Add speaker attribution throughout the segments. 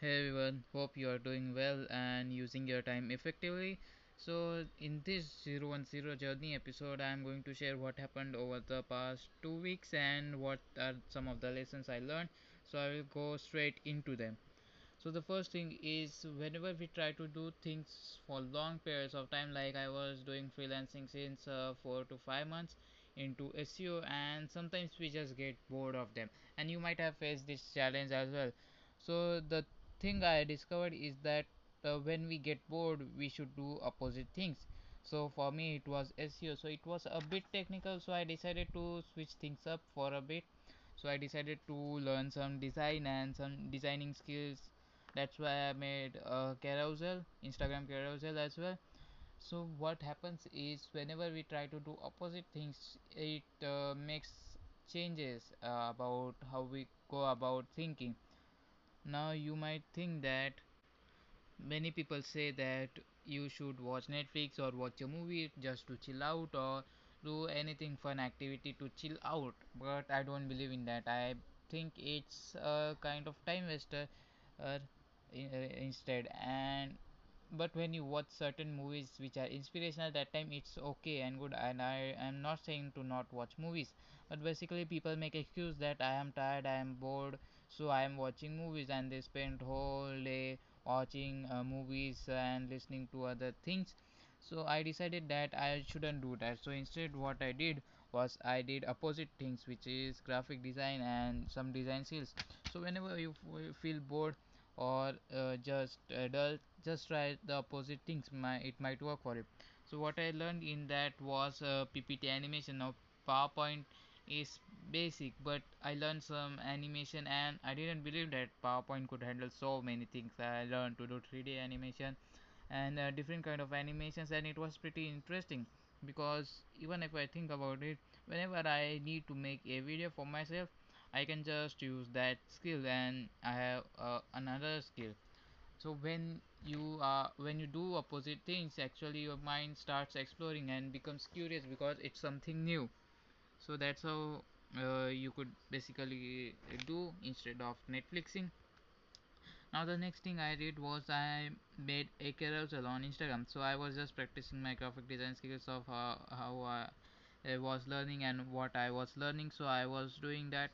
Speaker 1: Hey everyone, hope you are doing well and using your time effectively. So, in this 010 journey episode, I am going to share what happened over the past two weeks and what are some of the lessons I learned. So, I will go straight into them. So, the first thing is whenever we try to do things for long periods of time, like I was doing freelancing since uh, four to five months into SEO, and sometimes we just get bored of them, and you might have faced this challenge as well. So, the thing I discovered is that uh, when we get bored, we should do opposite things. So for me, it was SEO. So it was a bit technical. So I decided to switch things up for a bit. So I decided to learn some design and some designing skills. That's why I made a carousel, Instagram carousel as well. So what happens is whenever we try to do opposite things, it uh, makes changes uh, about how we go about thinking. Now you might think that many people say that you should watch Netflix or watch a movie just to chill out or do anything fun activity to chill out. But I don't believe in that. I think it's a kind of time waster uh, uh, instead. And but when you watch certain movies which are inspirational that time it's okay and good. And i am not saying to not watch movies. But basically people make excuse that i am tired i am bored so i am watching movies and they spend whole day watching uh, movies and listening to other things. So i decided that i shouldn't do that. So instead what i did was i did opposite things which is graphic design and some design skills. So whenever you feel bored or uh, just dull just try the opposite things my, it might work for you. So what i learned in that was uh, ppt animation now powerpoint is basic but i learned some animation and i didn't believe that powerpoint could handle so many things. I learned to do 3d animation and uh, different kind of animations and it was pretty interesting because even if i think about it whenever i need to make a video for myself i can just use that skill and i have uh, another skill. So when you are when you do opposite things actually your mind starts exploring and becomes curious because it's something new so that's how uh, you could basically do instead of netflixing. Now the next thing i did was i made a carousel on instagram. So i was just practicing my graphic design skills of uh, how I, I was learning and what i was learning. So i was doing that.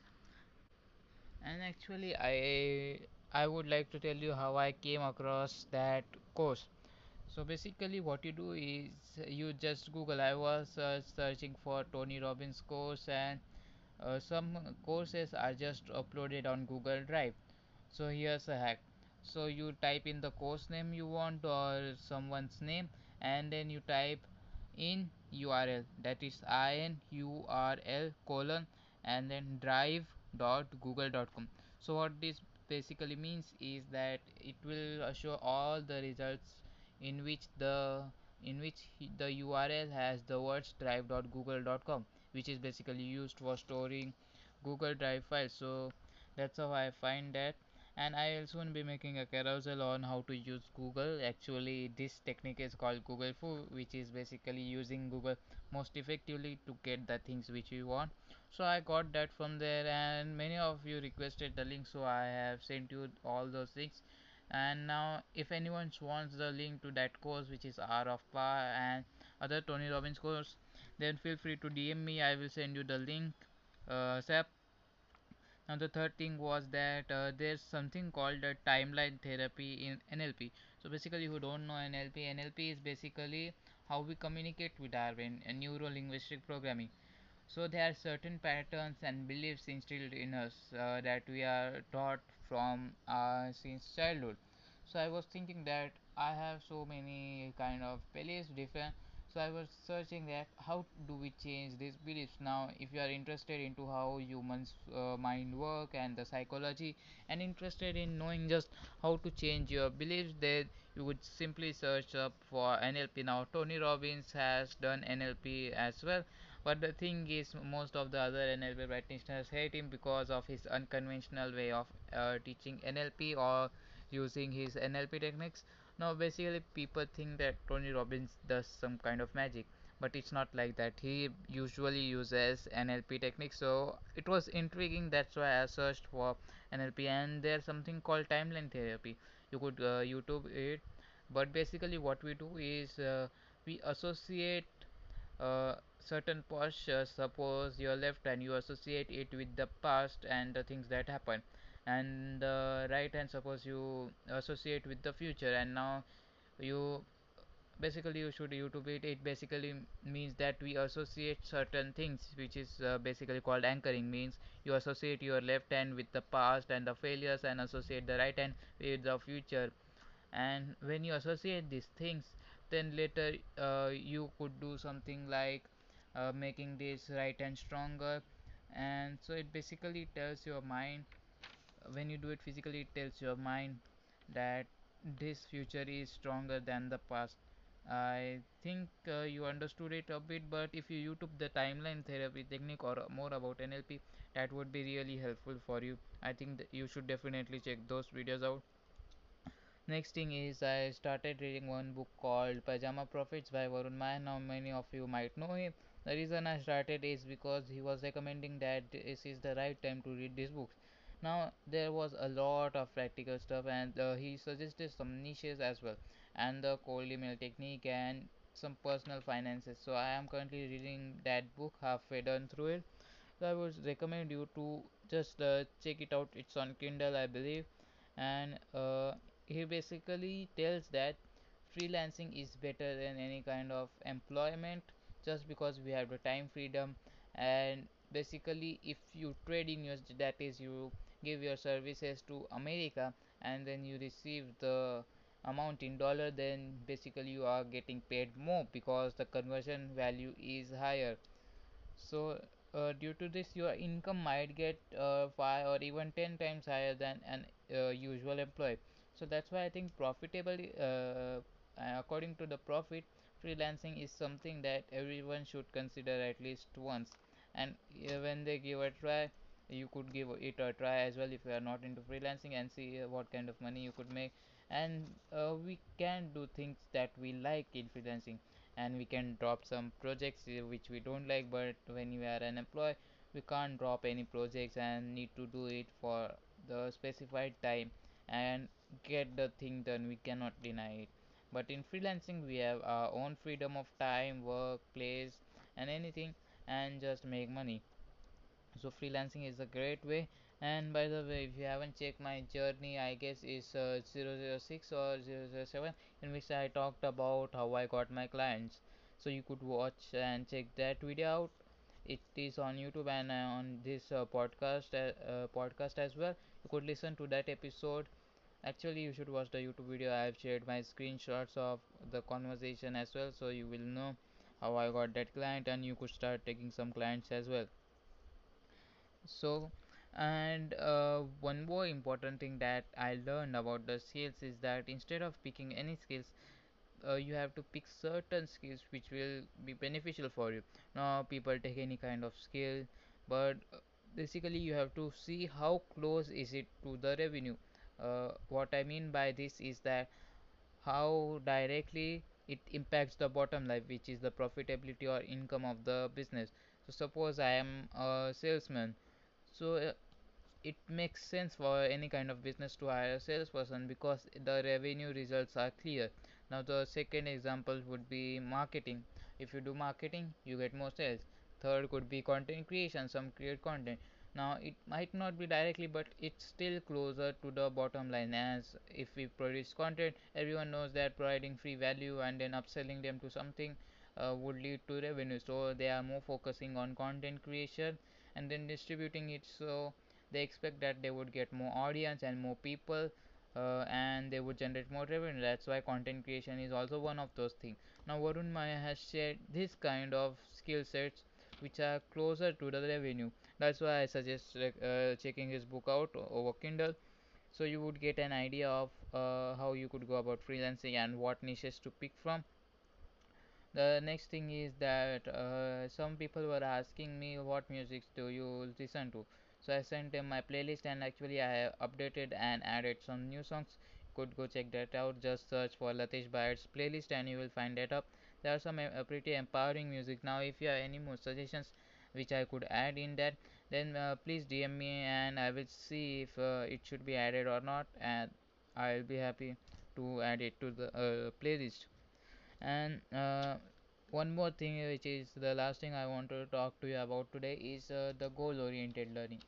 Speaker 1: And actually i i would like to tell you how i came across that course so basically what you do is you just google. I was uh, searching for tony robbins course and uh, some courses are just uploaded on google drive. So here's a hack. So you type in the course name you want or someone's name and then you type in url that is inurl colon and then drive dot google dot com. So what this basically means is that it will show all the results in which the in which the url has the words drive dot google dot com which is basically used for storing google drive files so that's how i find that and I will soon be making a carousel on how to use Google. Actually, this technique is called Google Fu, which is basically using Google most effectively to get the things which you want. So I got that from there, and many of you requested the link, so I have sent you all those things. And now, if anyone wants the link to that course, which is Hour of Power and other Tony Robbins course, then feel free to DM me. I will send you the link. Uh, Sap, now the third thing was that uh, there's something called a timeline therapy in NLP. So basically, who don't know NLP, NLP is basically how we communicate with our brain, a neuro linguistic programming. So there are certain patterns and beliefs instilled in us uh, that we are taught from uh, since childhood. So I was thinking that I have so many kind of beliefs different. So I was searching that how do we change these beliefs now. If you are interested into how humans uh, mind work and the psychology, and interested in knowing just how to change your beliefs, then you would simply search up for NLP. Now Tony Robbins has done NLP as well but the thing is, most of the other NLP practitioners hate him because of his unconventional way of uh, teaching NLP or using his NLP techniques. Now, basically, people think that Tony Robbins does some kind of magic, but it's not like that. He usually uses nlp techniques so it was intriguing. That's why i searched for nlp and there's something called timeline therapy. You could uh, youtube it. But basically what we do is uh, we associate uh, certain postures. Suppose you're left and you associate it with the past and the things that happen and the right hand suppose you associate with the future and now you basically you should youtube it. It basically means that we associate certain things which is uh, basically called anchoring. Means you associate your left hand with the past and the failures and associate the right hand with the future. And when you associate these things then later uh, you could do something like uh, making this right hand stronger. And so it basically tells your mind when you do it physically it tells your mind that this future is stronger than the past i think uh, you understood it a bit but if you youtube the timeline therapy technique or more about nlp that would be really helpful for you i think you should definitely check those videos out Next thing is I started reading one book called Pajama Profits by Varun Mayya. Now many of you might know him. The reason I started is because he was recommending that this is the right time to read these books. Now there was a lot of practical stuff and uh, he suggested some niches as well and the cold email technique and some personal finances. So I am currently reading that book halfway done through it. So I would recommend you to just uh, check it out. It's on Kindle I believe and uh, he basically tells that freelancing is better than any kind of employment just because we have the time freedom and basically if you trade in US that is you give your services to America and then you receive the amount in dollar then basically you are getting paid more because the conversion value is higher. So uh, due to this your income might get uh, 5 or even 10 times higher than an uh, usual employee. So that's why i think profitable uh, according to the profit freelancing is something that everyone should consider at least once. And uh, when they give a try you could give it a try as well if you are not into freelancing and see uh, what kind of money you could make. And uh, we can do things that we like in freelancing. And we can drop some projects uh, which we don't like but when you are an employee we can't drop any projects and need to do it for the specified time. And get the thing done we cannot deny it. But in freelancing we have our own freedom of time work place and anything and just make money so freelancing is a great way. And by the way if you haven't checked my journey i guess is uh, 006 or 007 in which i talked about how i got my clients. So you could watch and check that video out. It is on youtube and uh, on this uh, podcast uh, uh, podcast as well. You could listen to that episode. Actually you should watch the youtube video. I have shared my screenshots of the conversation as well so you will know how i got that client and you could start taking some clients as well so and uh, one more important thing that i learned about the skills is that instead of picking any skills uh, you have to pick certain skills which will be beneficial for you. Now people take any kind of skill but uh, basically you have to see how close is it to the revenue. Uh, what i mean by this is that how directly it impacts the bottom line which is the profitability or income of the business. So suppose i am a salesman so uh, it makes sense for any kind of business to hire a salesperson because the revenue results are clear. Now the second example would be marketing. If you do marketing you get more sales. Third could be content creation some create content. Now it might not be directly but it's still closer to the bottom line. As if we produce content everyone knows that providing free value and then upselling them to something uh, would lead to revenue. So they are more focusing on content creation and then distributing it so they expect that they would get more audience and more people uh, and they would generate more revenue. That's why content creation is also one of those things now varun mayya has shared this kind of skill sets which are closer to the revenue. That's why i suggest uh, checking his book out over kindle. So you would get an idea of uh, how you could go about freelancing and what niches to pick from the next thing is that uh, some people were asking me what music do you listen to? So i sent them my playlist and actually i have updated and added some new songs. Could go check that out. Just search for Latesh Bayad's playlist and you will find that up. There are some uh, pretty empowering music. Now if you have any more suggestions which i could add in that then uh, please dm me and i will see if uh, it should be added or not. And i'll be happy to add it to the uh, playlist and uh, one more thing which is the last thing i want to talk to you about today is uh, the goal oriented learning.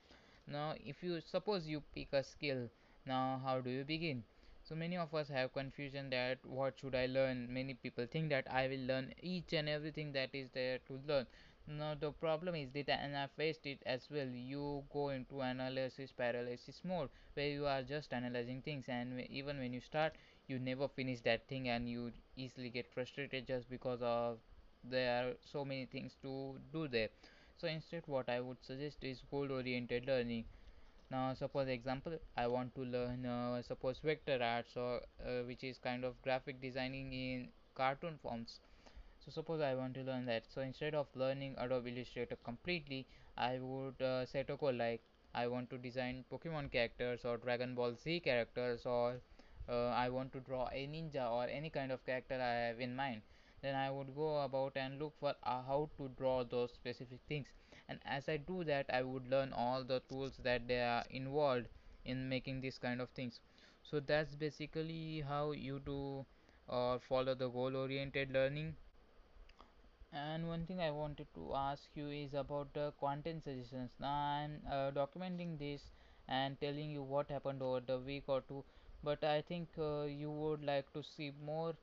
Speaker 1: Now if you suppose you pick a skill now how do you begin? So many of us have confusion that what should i learn? Many people think that i will learn each and everything that is there to learn. Now the problem is that and i faced it as well. You go into analysis paralysis mode where you are just analyzing things and even when you start you never finish that thing and you easily get frustrated just because of there are so many things to do there. So instead what i would suggest is goal oriented learning. Now suppose example i want to learn uh, suppose vector arts or uh, which is kind of graphic designing in cartoon forms. So suppose i want to learn that. So instead of learning adobe illustrator completely i would uh, set a goal like i want to design pokemon characters or dragon ball z characters or i want to draw a ninja or any kind of character i have in mind then i would go about and look for uh, how to draw those specific things. And as i do that i would learn all the tools that they are involved in making these kind of things. So that's basically how you do or follow the goal oriented learning. And one thing I wanted to ask you is about the content suggestions. Now I'm uh, documenting this and telling you what happened over the week or two, but I think uh, you would like to see more.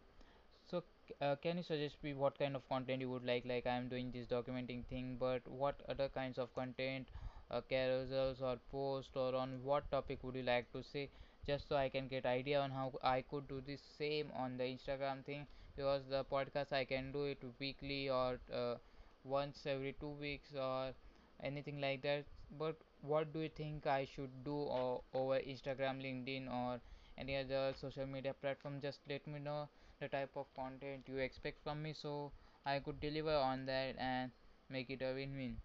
Speaker 1: So uh, can you suggest me what kind of content you would like? Like I'm doing this documenting thing, but what other kinds of content, uh, carousels or post or on what topic would you like to see Just so I can get idea on how I could do this same on the Instagram thing because the podcast I can do it weekly or uh, once every two weeks or anything like that. But what do you think I should do o- over Instagram, LinkedIn, or any other social media platform? Just let me know the type of content you expect from me so I could deliver on that and make it a win win.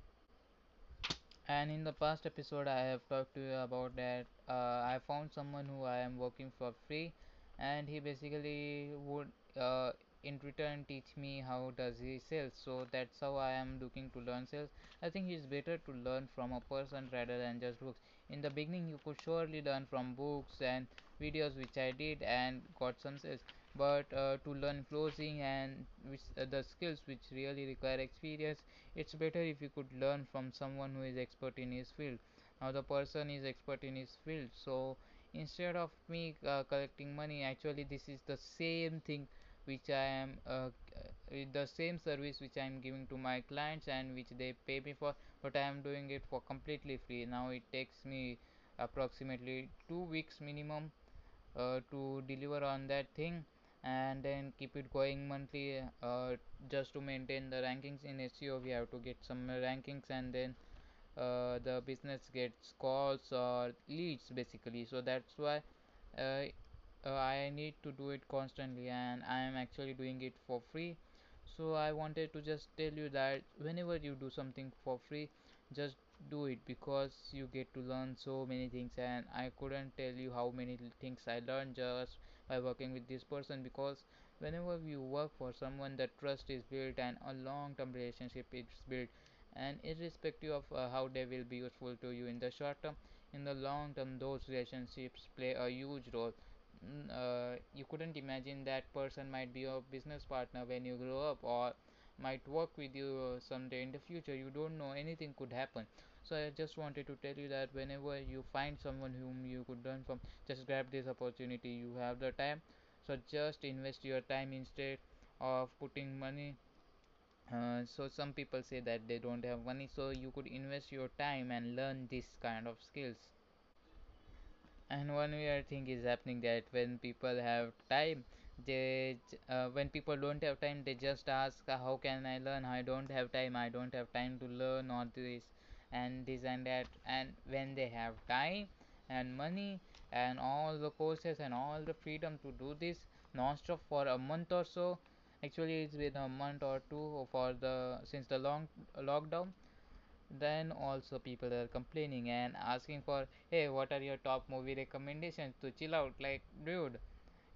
Speaker 1: And in the past episode, I have talked to you about that. Uh, I found someone who I am working for free, and he basically would, uh, in return, teach me how does he sell. So that's how I am looking to learn sales. I think it's better to learn from a person rather than just books. In the beginning, you could surely learn from books and videos, which I did, and got some sales. But uh, to learn closing and which, uh, the skills which really require experience it's better if you could learn from someone who is expert in his field now the person is expert in his field so instead of me uh, collecting money actually this is the same thing which i am uh, uh, the same service which i am giving to my clients and which they pay me for but i am doing it for completely free. Now it takes me approximately 2 weeks minimum uh, to deliver on that thing and then keep it going monthly uh, just to maintain the rankings. In SEO we have to get some rankings and then uh, the business gets calls or leads basically. So that's why uh, uh, I need to do it constantly and I am actually doing it for free so I wanted to just tell you that whenever you do something for free just do it because you get to learn so many things. And I couldn't tell you how many things I learned just by working with this person because whenever you work for someone the trust is built and a long term relationship is built. And irrespective of uh, how they will be useful to you in the short term in the long term those relationships play a huge role uh, you couldn't imagine that person might be your business partner when you grow up or might work with you uh, someday in the future. You don't know anything could happen. So i just wanted to tell you that whenever you find someone whom you could learn from just grab this opportunity. You have the time. So just invest your time instead of putting money uh, so some people say that they don't have money. So you could invest your time and learn this kind of skills and one weird thing is happening that when people have time they uh, when people don't have time they just ask uh, how can i learn? I don't have time. I don't have time to learn all this and this and that. And when they have time and money and all the courses and all the freedom to do this non-stop for a month or so actually it's been a month or two for the since the long lockdown then also people are complaining and asking for hey what are your top movie recommendations to chill out? Like dude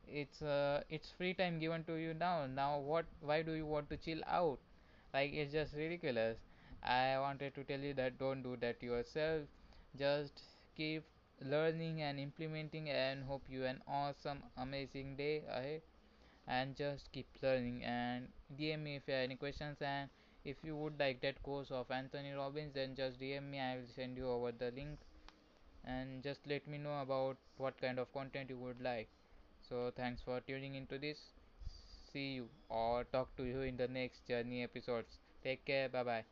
Speaker 1: it's uh it's free time given to you now. Now what why do you want to chill out? Like it's just ridiculous. I wanted to tell you that don't do that yourself. Just keep learning and implementing and hope you an awesome amazing day ahead. And just keep learning and dm me if you have any questions and if you would like that course of anthony robbins then just dm me. I will send you over the link. And just let me know about what kind of content you would like. So thanks for tuning into this. See you or talk to you in the next journey episodes. Take care. Bye bye